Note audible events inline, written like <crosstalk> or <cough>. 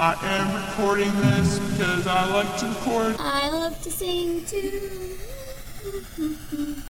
I am recording this because I like to record. I love to sing too. <laughs>